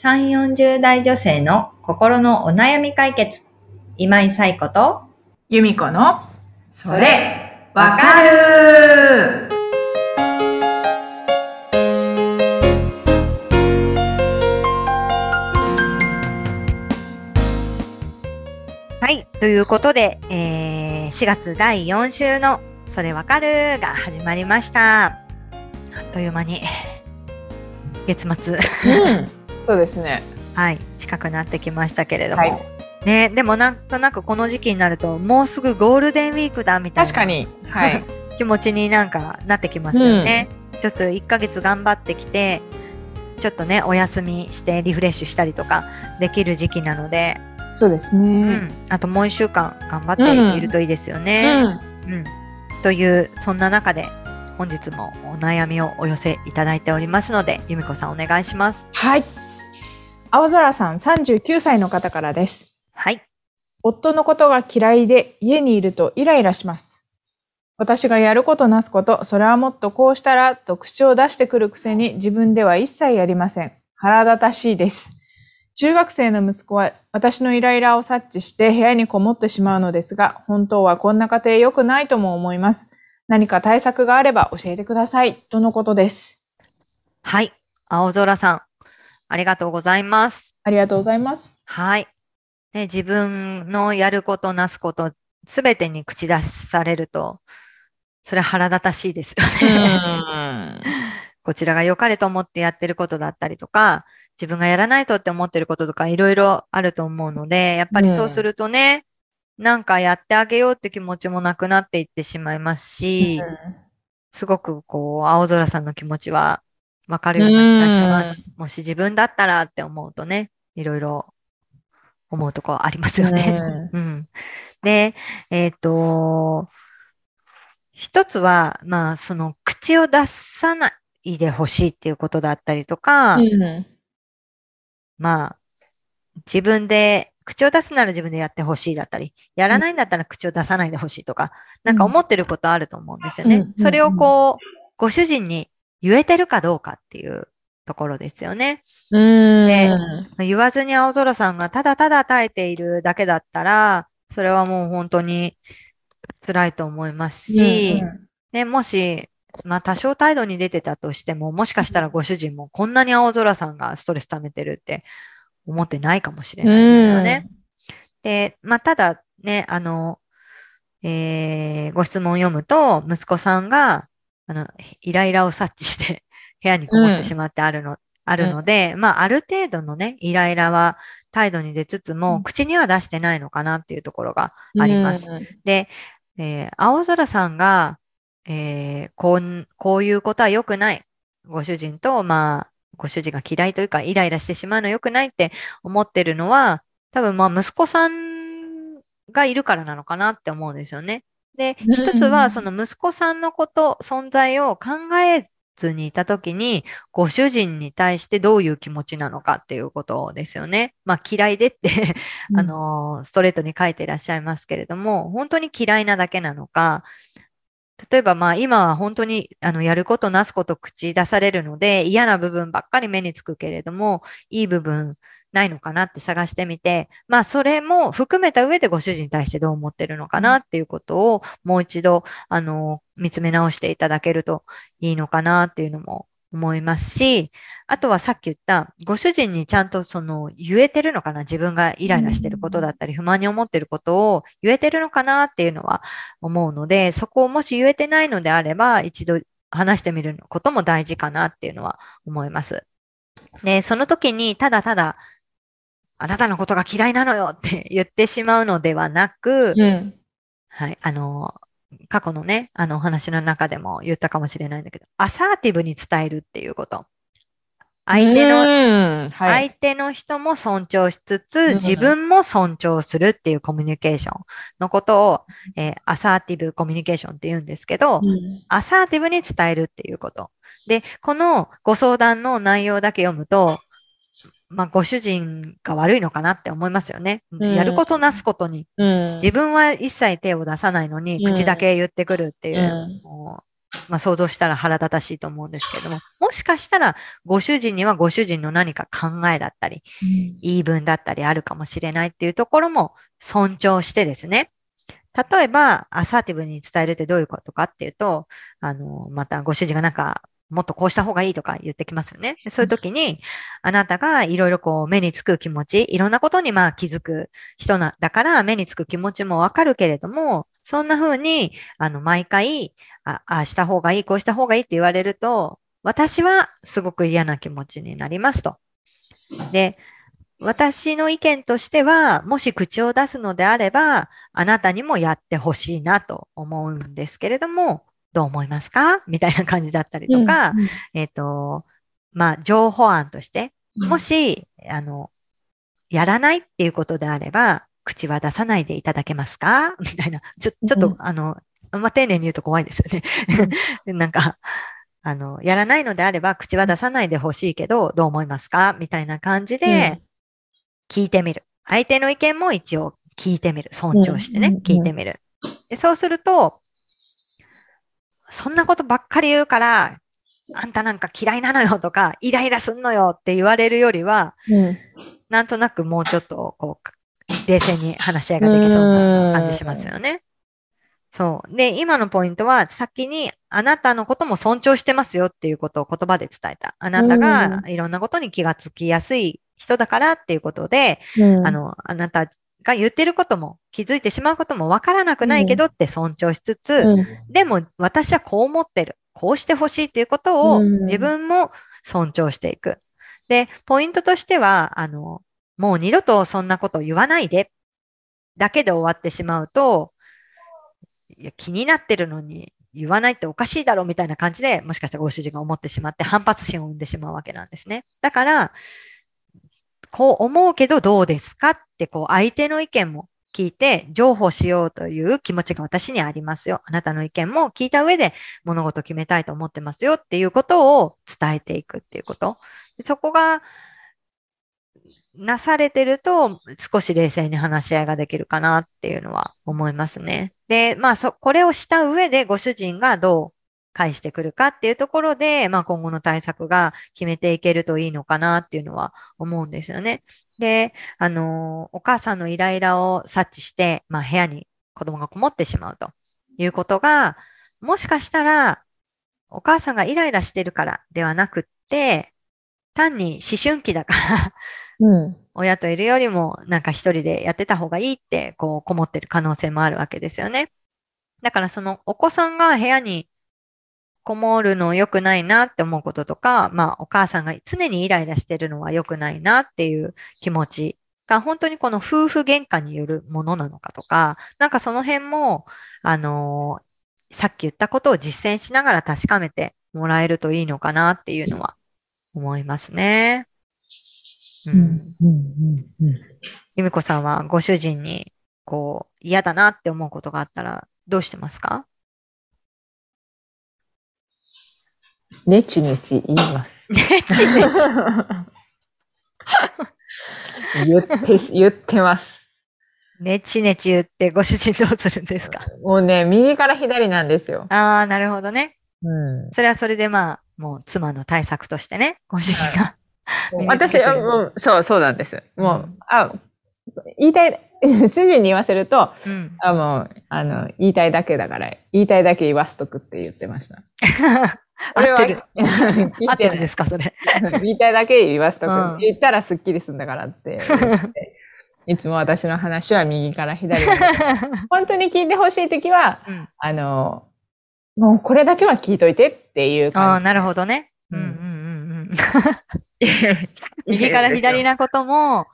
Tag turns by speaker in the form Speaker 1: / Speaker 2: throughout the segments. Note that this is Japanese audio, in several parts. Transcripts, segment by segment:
Speaker 1: 3、40代女性の心のお悩み解決。今井彩子と、
Speaker 2: 由美子の、それ、わかる
Speaker 1: はい。ということで、えー4月第4週のそれわかるが始まりました。あっという間に月末、
Speaker 2: うん。そうですね。
Speaker 1: はい、近くなってきましたけれども。
Speaker 2: はい
Speaker 1: ね、でもなんとなくこの時期になるともうすぐゴールデンウィークだみたいな
Speaker 2: 確かに。はい。
Speaker 1: 気持ちになんかなってきますよね。ちょっと1ヶ月頑張ってきてちょっとねお休みしてリフレッシュしたりとかできる時期なので、
Speaker 2: そうですね。
Speaker 1: うん、あともう1週間頑張っているといいですよね。うん、というそんな中で本日もお悩みをお寄せいただいておりますので由美子さんお願いします。
Speaker 2: はい。青空さん39歳の方からです。
Speaker 1: はい。
Speaker 2: 夫のことが嫌いで家にいるとイライラします。私がやることなすこと、それはもっとこうしたらと口を出してくるくせに自分では一切やりません。腹立たしいです。中学生の息子は私のイライラを察知して部屋にこもってしまうのですが、本当はこんな家庭良くないとも思います。何か対策があれば教えてください。とのことです。
Speaker 1: はい。青空さん、ありがとうございます。
Speaker 2: ありがとうございます。
Speaker 1: はい。ね、自分のやることなすこと、すべてに口出しされると、それは腹立たしいですよね。こちらが良かれと思ってやってることだったりとか、自分がやらないとって思ってることとかいろいろあると思うので、やっぱりそうするとね、なんかやってあげようって気持ちもなくなっていってしまいますし、すごくこう、青空さんの気持ちはわかるような気がします。もし自分だったらって思うとね、いろいろ思うとこありますよね。うん。で、えっ、と、一つは、まあ、その、口を出さないでほしいっていうことだったりとか、
Speaker 2: うん
Speaker 1: まあ、自分で、口を出すなら自分でやってほしいだったり、やらないんだったら口を出さないでほしいとか、なんか思ってることあると思うんですよね。
Speaker 2: うん
Speaker 1: それをこう、ご主人に言えてるかどうかっていうところですよね。
Speaker 2: うん。
Speaker 1: で言わずに青空さんがただただ耐えているだけだったら、それはもう本当に辛いと思いますし、ね、もし、まあ多少態度に出てたとしても、もしかしたらご主人もこんなに青空さんがストレス溜めてるって思ってないかもしれないですよね。で、まあただね、あの、えーご質問を読むと、息子さんが、あの、イライラを察知して 部屋にこもってしまってあるの、あるので、まあある程度のね、イライラは態度に出つつも、
Speaker 2: うん
Speaker 1: 口には出してないのかなっていうところがあります。
Speaker 2: うん。
Speaker 1: で、えー青空さんが、えーこん、こういうことは良くない。ご主人と、まあ、ご主人が嫌いというか、イライラしてしまうの良くないって思ってるのは、多分まあ、息子さんがいるからなのかなって思うんですよね。で、
Speaker 2: うん
Speaker 1: 一つは、その息子さんのこと、存在を考えずにいたときに、ご主人に対してどういう気持ちなのかっていうことですよね。まあ、嫌いでってあの、ストレートに書いていらっしゃいますけれども、本当に嫌いなだけなのか、例えばまあ今は本当にあのやることなすこと口出されるので嫌な部分ばっかり目につくけれども、いい部分ないのかなって探してみて、まあそれも含めた上でご主人に対してどう思ってるのかなっていうことをもう一度あの見つめ直していただけるといいのかなっていうのも思いますし、あとはさっき言った、ご主人にちゃんとその言えてるのかな自分がイライラしてることだったり、不満に思ってることを言えてるのかなっていうのは思うので、そこをもし言えてないのであれば、一度話してみることも大事かなっていうのは思います。で、その時にただただ、あなたのことが嫌いなのよって言ってしまうのではなく、
Speaker 2: うん。
Speaker 1: はい、あの、過去のね、あのお話の中でも言ったかもしれないんだけど、アサーティブに伝えるっていうこと。相手の、
Speaker 2: の、はい。
Speaker 1: 相手の人も尊重しつ
Speaker 2: うん
Speaker 1: つ、自分も尊重するっていうコミュニケーションのことを、えーアサーティブコミュニケーションって言うんですけど、アサーティブに伝えるっていうこと。で、このご相談の内容だけ読むと、まあ、ご主人が悪いのかなって思いますよね。
Speaker 2: ん。
Speaker 1: やることなすことに。
Speaker 2: うん。
Speaker 1: 自分は一切手を出さないのに、
Speaker 2: うん。
Speaker 1: 口だけ言ってくるっていう、
Speaker 2: うん。
Speaker 1: まあ、想像したら腹立たしいと思うんですけども、もしかしたらご主人にはご主人の何か考えだったり、言い分だったりあるかもしれないっていうところも尊重してですね。例えば、アサーティブに伝えるってどういうことかっていうと、あの、またご主人がなんかもっとこうした方がいいとか言ってきますよね。そういう時に、あなたがいろいろこう目につく気持ち、いろんなことにまあ気づく人な、だから目につく気持ちもわかるけれども、そんな風に、あの、毎回、あ、あした方がいい、こうした方がいいって言われると、私はすごく嫌な気持ちになりますと。で、私の意見としては、もし口を出すのであれば、あなたにもやってほしいなと思うんですけれども、どう思いますか？みたいな感じだったりとか、うんうん、えっ、ー、と、まあ、情報案として、もし、うん、あの、やらないっていうことであれば、口は出さないでいただけますか？みたいな。ちょ、ちょっと、うん、あの、まあ、丁寧に言うと怖いですよね。なんか、あの、やらないのであれば、口は出さないでほしいけど、どう思いますか？みたいな感じで、聞いてみる。相手の意見も一応聞いてみる。尊重してね、聞いてみる。でそうすると、そんなことばっかり言うから、あんたなんか嫌いなのよとか、イライラすんのよって言われるよりは、うん、なんとなくもうちょっと、こう、冷静に話し合いができそうな感じしますよね。そう。で、今のポイントは、先にあなたのことも尊重してますよっていうことを言葉で伝えた。あなたがいろんなことに気がつきやすい人だからっていうことで、うん、あの、あなたが言ってることも気づいてしまうこともわからなくないけどって尊重しつつ、うん、でも私はこう思ってる。こうしてほしいっていうことを自分も尊重していく。で、ポイントとしては、あの、もう二度とそんなこと言わないでだけで終わってしまうと、いや気になってるのに言わないっておかしいだろうみたいな感じで、もしかしたらご主人が思ってしまって反発心を生んでしまうわけなんですね。だから、こう思うけどどうですかってこう相手の意見も聞いて譲歩しようという気持ちが私にありますよ。あなたの意見も聞いた上で物事を決めたいと思ってますよっていうことを伝えていくっていうこと。そこがなされてると少し冷静に話し合いができるかなっていうのは思いますね。で、まあそ、これをした上でご主人がどう返してくるかっていうところで、まあ、今後の対策が決めていけるといいのかなっていうのは思うんですよね。で、あの、お母さんのイライラを察知して、まあ、部屋に子供がこもってしまうということが、もしかしたら、お母さんがイライラしてるからではなくって、単に思春期だからうん、親といるよりもなんか一人でやってた方がいいってこうこもってる可能性もあるわけですよね。だからそのお子さんが部屋にこもるの良くないなって思うこととか、まあお母さんが常にイライラしてるのは良くないなっていう気持ちが本当にこの夫婦喧嘩によるものなのかとか、なんかその辺も、あのー、さっき言ったことを実践しながら確かめてもらえるといいのかなっていうのは思いますね。うん。由美子さん。はご主人にこう嫌だなって思うことがあったらどうしてますか
Speaker 2: ねちねち言います。
Speaker 1: ねちねち。
Speaker 2: 言って、言ってます。
Speaker 1: ねちねち言ってご主人どうするんですか？
Speaker 2: もうね、右から左なんですよ。
Speaker 1: ああ、なるほどね。うん。それはそれでまあ、もう妻の対策としてね、ご主人が。
Speaker 2: 私はもう、そう、そうなんです。もう、うん、あ、言いたい、主人に言わせると、うん、あもう、あの、言いたいだけだから、言いたいだけ言わすとくって言ってました。
Speaker 1: 合ってる。合ってるですか、それ。
Speaker 2: 言いたいだけ言わすとく、うん、言ったらスッキリすんだからって いつも私の話は右から左 本当に聞いてほしいときは、うん、あの、もうこれだけは聞いといてっていう感じ。あ
Speaker 1: あ、なるほどね。うんうんうんうん。右から左なことも、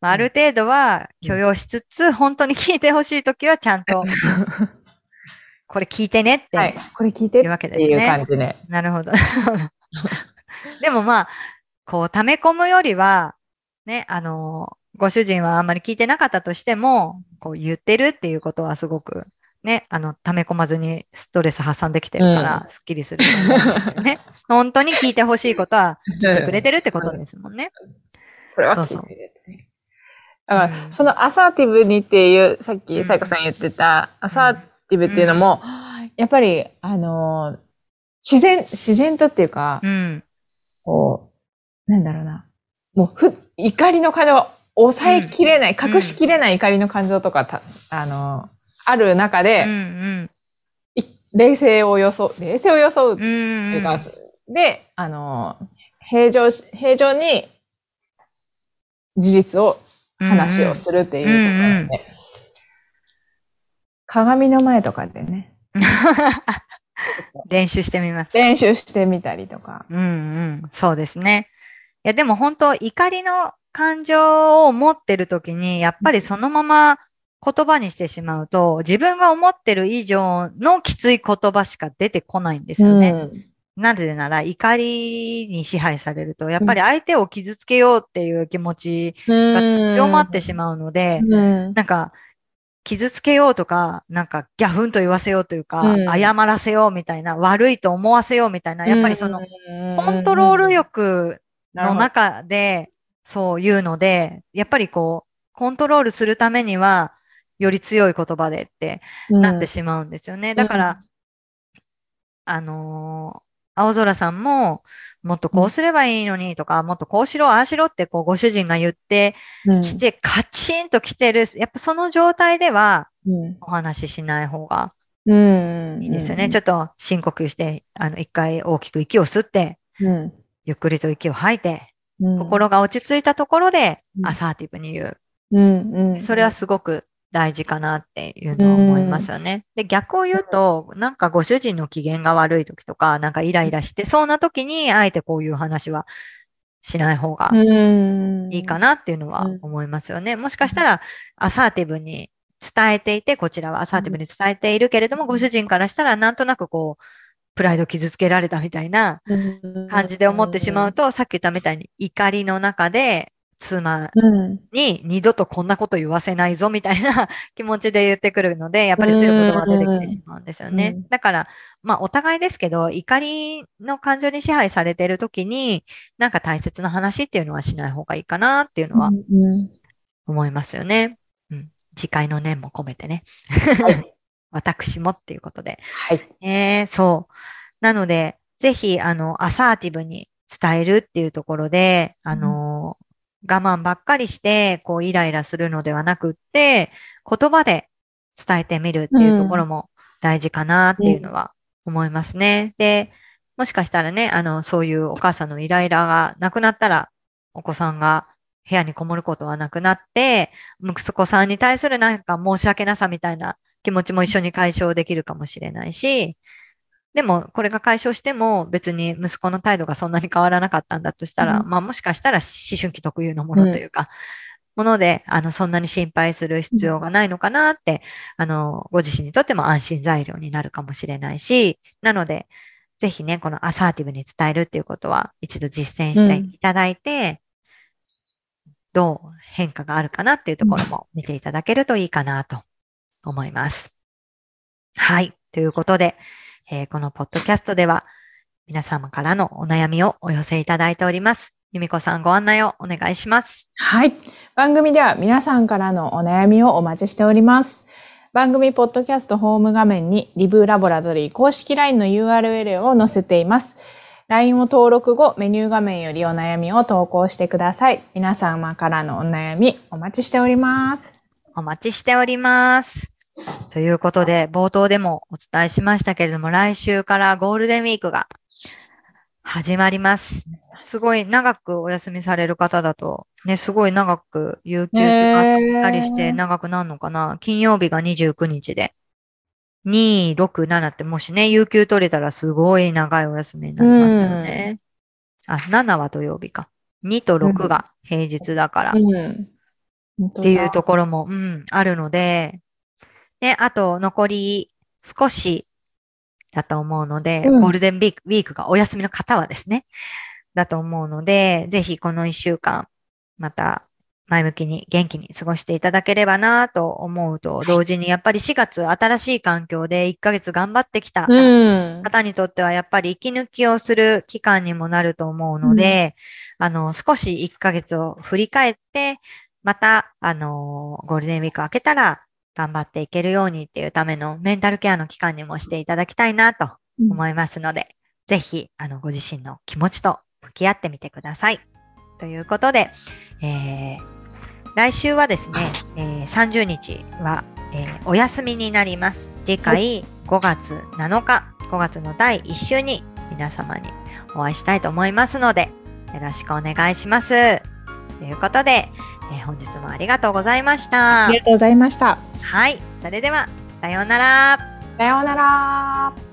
Speaker 1: ある程度は許容しつつ、本当に聞いてほしいときはちゃんとこれ聞いてねって、はい、
Speaker 2: これ聞いていうわけですね。っていう感じで。
Speaker 1: なるほど。でもまあ、こう、溜め込むよりは、ね、あの、ご主人はあんまり聞いてなかったとしても、こう言ってるっていうことはすごく、ね、あの、溜め込まずにストレス発散できてるから、すっきりすると思うん。本当に聞いてほしいことは聞いてくれてるってことですもんね。
Speaker 2: これは聞いてるだから、そのアサーティブにっていう、さっきサイコさん言ってた、アサーティブっていうのも、うん、やっぱり、あの、自然、自然とっていうか、
Speaker 1: うん。
Speaker 2: こう、なんだろうな。もう、ふ、怒りの感情を抑えきれない、
Speaker 1: うん
Speaker 2: 隠しきれない怒りの感情とかた、あの、ある中
Speaker 1: うん
Speaker 2: で、
Speaker 1: うん。
Speaker 2: い冷静を装う、冷静を装うっ
Speaker 1: う
Speaker 2: ていうか、
Speaker 1: ん。
Speaker 2: で、あの、平常し、平常に事実を、話をするっていうところで、
Speaker 1: うんうん
Speaker 2: 鏡の前とかでね、
Speaker 1: 練習してみます。
Speaker 2: 練習してみたりとか。
Speaker 1: うんうん。そうですね。いや、でも本当、怒りの感情を持ってるときに、やっぱりそのまま言葉にしてしまうと、自分が思ってる以上のきつい言葉しか出てこないんですよね。なぜなら、怒りに支配されると、やっぱり相手を傷つけようっていう気持ち
Speaker 2: うん
Speaker 1: が強まってしまうので、
Speaker 2: うん
Speaker 1: なんか、傷つけようとか、なんかギャフンと言わせようというか、
Speaker 2: うん。
Speaker 1: 謝らせようみたいな、悪いと思わせようみたいな、やっぱりその、コントロール力の中でそう言うので、やっぱりこう、コントロールするためには、より強い言葉でってなってしまうんですよね。だから、あのー青空さんも、もっとこうすればいいのにとか、もっとこうしろ、ああしろってこうご主人が言ってきて、カチンと来てる、やっぱその状態では
Speaker 2: うん。
Speaker 1: お話ししない方が
Speaker 2: うん。
Speaker 1: いいですよね。ちょっと深呼吸して、あの、一回大きく息を吸って、
Speaker 2: うん。
Speaker 1: ゆっくりと息を吐いて、
Speaker 2: うん。
Speaker 1: 心が落ち着いたところで
Speaker 2: うん。
Speaker 1: アサーティブに言う。
Speaker 2: うんうん。
Speaker 1: それはすごく大事かなっていうのは思いますよね。で、逆を言うと、なんかご主人の機嫌が悪い時とか、なんかイライラしてそうな時に、あえてこういう話はしない方がいいかなっていうのは
Speaker 2: うん
Speaker 1: 思いますよね。もしかしたら、アサーティブに伝えていて、こちらはアサーティブに伝えているけれども、ご主人からしたらなんとなくこう、プライド傷つけられたみたいな感じで思ってしまうと、さっき言ったみたいに怒りの中で妻
Speaker 2: うん
Speaker 1: に二度とこんなこと言わせないぞみたいな 気持ちで言ってくるので、やっぱり強い言葉が出てきてしまうんですよね
Speaker 2: うん。
Speaker 1: だから、まあお互いですけど、怒りの感情に支配されているときに、なんか大切な話っていうのはしない方がいいかなっていうのは
Speaker 2: うん
Speaker 1: 思いますよね。うん。次回の念も込めてね。
Speaker 2: はい
Speaker 1: 私もっていうことで。
Speaker 2: はい。
Speaker 1: ねえ、そう。なので、ぜひ、あの、アサーティブに伝えるっていうところで、あの、我慢ばっかりして、こう、イライラするのではなくって、言葉で伝えてみるっていうところも大事かなっていうのは思いますね。で、もしかしたらね、あの、そういうお母さんのイライラがなくなったら、お子さんが部屋にこもることはなくなって、息子さんに対するなんか申し訳なさみたいな気持ちも一緒に解消できるかもしれないし、でも、これが解消しても別に息子の態度がそんなに変わらなかったんだとしたら、
Speaker 2: うん
Speaker 1: まあもしかしたら思春期特有のものというか、もので、あの、そんなに心配する必要がないのかなって、あの、ご自身にとっても安心材料になるかもしれないし、なので、ぜひね、このアサーティブに伝えるっていうことは一度実践していただいて、どう変化があるかなっていうところも見ていただけるといいかなと思います。はい。ということで、えーこのポッドキャストでは皆様からのお悩みをお寄せいただいております。由美子さんご案内をお願いします。
Speaker 2: はい。番組では皆さんからのお悩みをお待ちしております。番組ポッドキャストホーム画面にリブラボラトリー公式 LINE の URL を載せています。LINE を登録後、メニュー画面よりお悩みを投稿してください。皆様からのお悩みお待ちしております。
Speaker 1: お待ちしております。ということで、冒頭でもお伝えしましたけれども、来週からゴールデンウィークが始まります。すごい長くお休みされる方だと、ね、すごい長く有給使ったりして長くなるのかな？金曜日が29日で。2、6、7ってもしね、有給取れたらすごい長いお休みになりますよね。あ、7は土曜日か。2と6が平日だから。
Speaker 2: うん。
Speaker 1: っていうところも、うん、あるので、で、あと残り少しだと思うので、
Speaker 2: うん。
Speaker 1: ゴールデンウィークウィークがお休みの方はですね、だと思うので、ぜひこの一週間、また前向きに元気に過ごしていただければなと思うと、同時にやっぱり4月新しい環境で1ヶ月頑張ってきた
Speaker 2: うん。
Speaker 1: 方にとってはやっぱり息抜きをする期間にもなると思うので、あの、少し1ヶ月を振り返って、また、あの、ゴールデンウィーク明けたら頑張っていけるようにっていうためのメンタルケアの期間にもしていただきたいなと思いますので、ぜひ、あの、ご自身の気持ちと向き合ってみてください。ということで、えー、来週はですね、えー、30日は、えー、お休みになります。次回5月7日、5月の第1週に皆様にお会いしたいと思いますので、よろしくお願いします。ということで、えー、本日りがとうございました。
Speaker 2: ありがとうございました。
Speaker 1: はい。それでは、さようなら。
Speaker 2: さようなら。